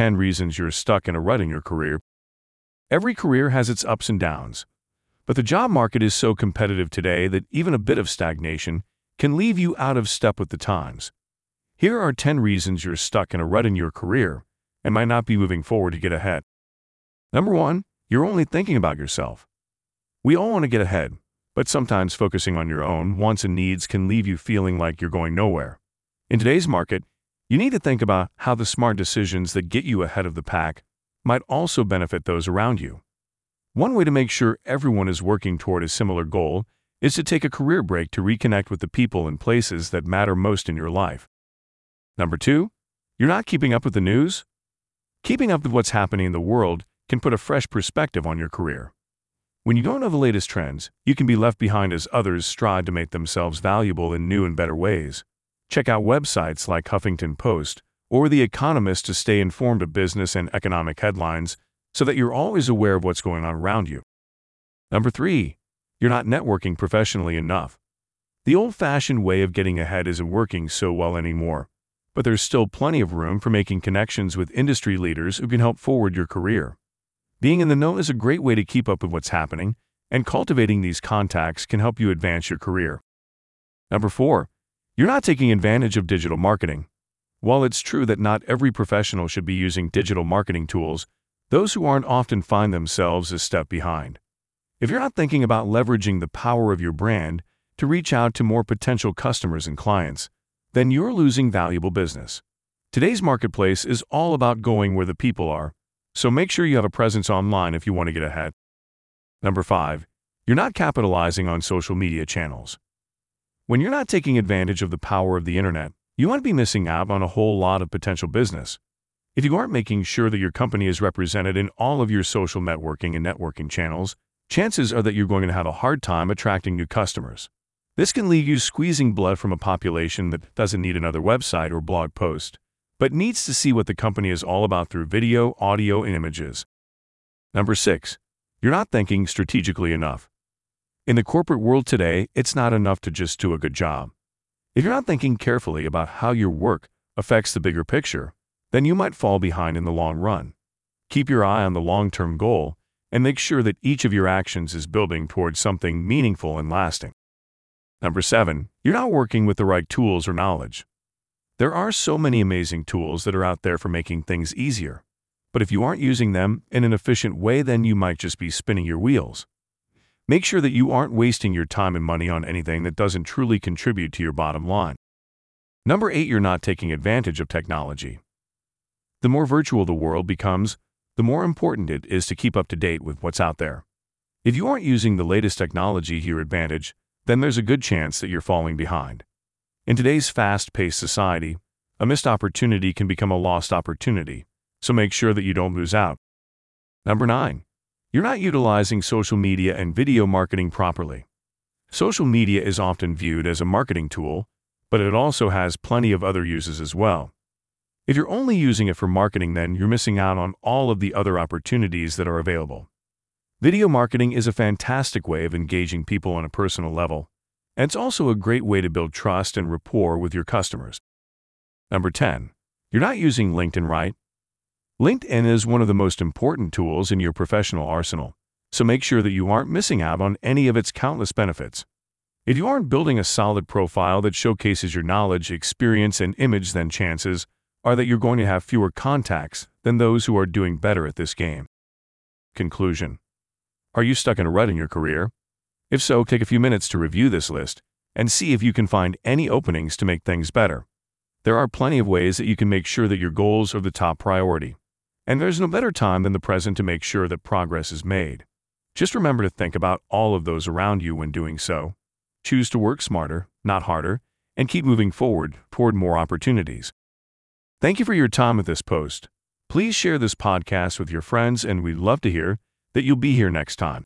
10 reasons you're stuck in a rut in your career. Every career has its ups and downs, but the job market is so competitive today that even a bit of stagnation can leave you out of step with the times. Here are 10 reasons you're stuck in a rut in your career and might not be moving forward to get ahead. Number one, you're only thinking about yourself. We all want to get ahead, but sometimes focusing on your own wants and needs can leave you feeling like you're going nowhere. In today's market, you need to think about how the smart decisions that get you ahead of the pack might also benefit those around you. One way to make sure everyone is working toward a similar goal is to take a career break to reconnect with the people and places that matter most in your life. Number two, you're not keeping up with the news? Keeping up with what's happening in the world can put a fresh perspective on your career. When you don't know the latest trends, you can be left behind as others strive to make themselves valuable in new and better ways. Check out websites like Huffington Post or The Economist to stay informed of business and economic headlines so that you're always aware of what's going on around you. Number three, you're not networking professionally enough. The old-fashioned way of getting ahead isn't working so well anymore, but there's still plenty of room for making connections with industry leaders who can help forward your career. Being in the know is a great way to keep up with what's happening, and cultivating these contacts can help you advance your career. Number four, you're not taking advantage of digital marketing. While it's true that not every professional should be using digital marketing tools, those who aren't often find themselves a step behind. If you're not thinking about leveraging the power of your brand to reach out to more potential customers and clients, then you're losing valuable business. Today's marketplace is all about going where the people are so make sure you have a presence online if you want to get ahead. Number 5. You're not capitalizing on social media channels. When you're not taking advantage of the power of the internet, you might be missing out on a whole lot of potential business. If you aren't making sure that your company is represented in all of your social networking and networking channels, chances are that you're going to have a hard time attracting new customers. This can leave you squeezing blood from a population that doesn't need another website or blog post but needs to see what the company is all about through video, audio, and images. Number 6. You're not thinking strategically enough. In the corporate world today, it's not enough to just do a good job. If you're not thinking carefully about how your work affects the bigger picture, then you might fall behind in the long run. Keep your eye on the long-term goal and make sure that each of your actions is building towards something meaningful and lasting. Number 7. You're not working with the right tools or knowledge. There are so many amazing tools that are out there for making things easier. But if you aren't using them in an efficient way, then you might just be spinning your wheels. Make sure that you aren't wasting your time and money on anything that doesn't truly contribute to your bottom line. Number 8. You're not taking advantage of technology. The more virtual the world becomes, the more important it is to keep up to date with what's out there. If you aren't using the latest technology to your advantage, then there's a good chance that you're falling behind. In today's fast-paced society, a missed opportunity can become a lost opportunity, so make sure that you don't lose out. Number 9. You're not utilizing social media and video marketing properly. Social media is often viewed as a marketing tool, but it also has plenty of other uses as well. If you're only using it for marketing, then you're missing out on all of the other opportunities that are available. Video marketing is a fantastic way of engaging people on a personal level, and it's also a great way to build trust and rapport with your customers. Number 10. You're not using LinkedIn right. LinkedIn is one of the most important tools in your professional arsenal, so make sure that you aren't missing out on any of its countless benefits. If you aren't building a solid profile that showcases your knowledge, experience, and image, then chances are that you're going to have fewer contacts than those who are doing better at this game. Conclusion Are you stuck in a rut in your career? If so, take a few minutes to review this list and see if you can find any openings to make things better. There are plenty of ways that you can make sure that your goals are the top priority. And there's no better time than the present to make sure that progress is made. Just remember to think about all of those around you when doing so. Choose to work smarter, not harder, and keep moving forward toward more opportunities. Thank you for your time with this post. Please share this podcast with your friends, and we'd love to hear that you'll be here next time.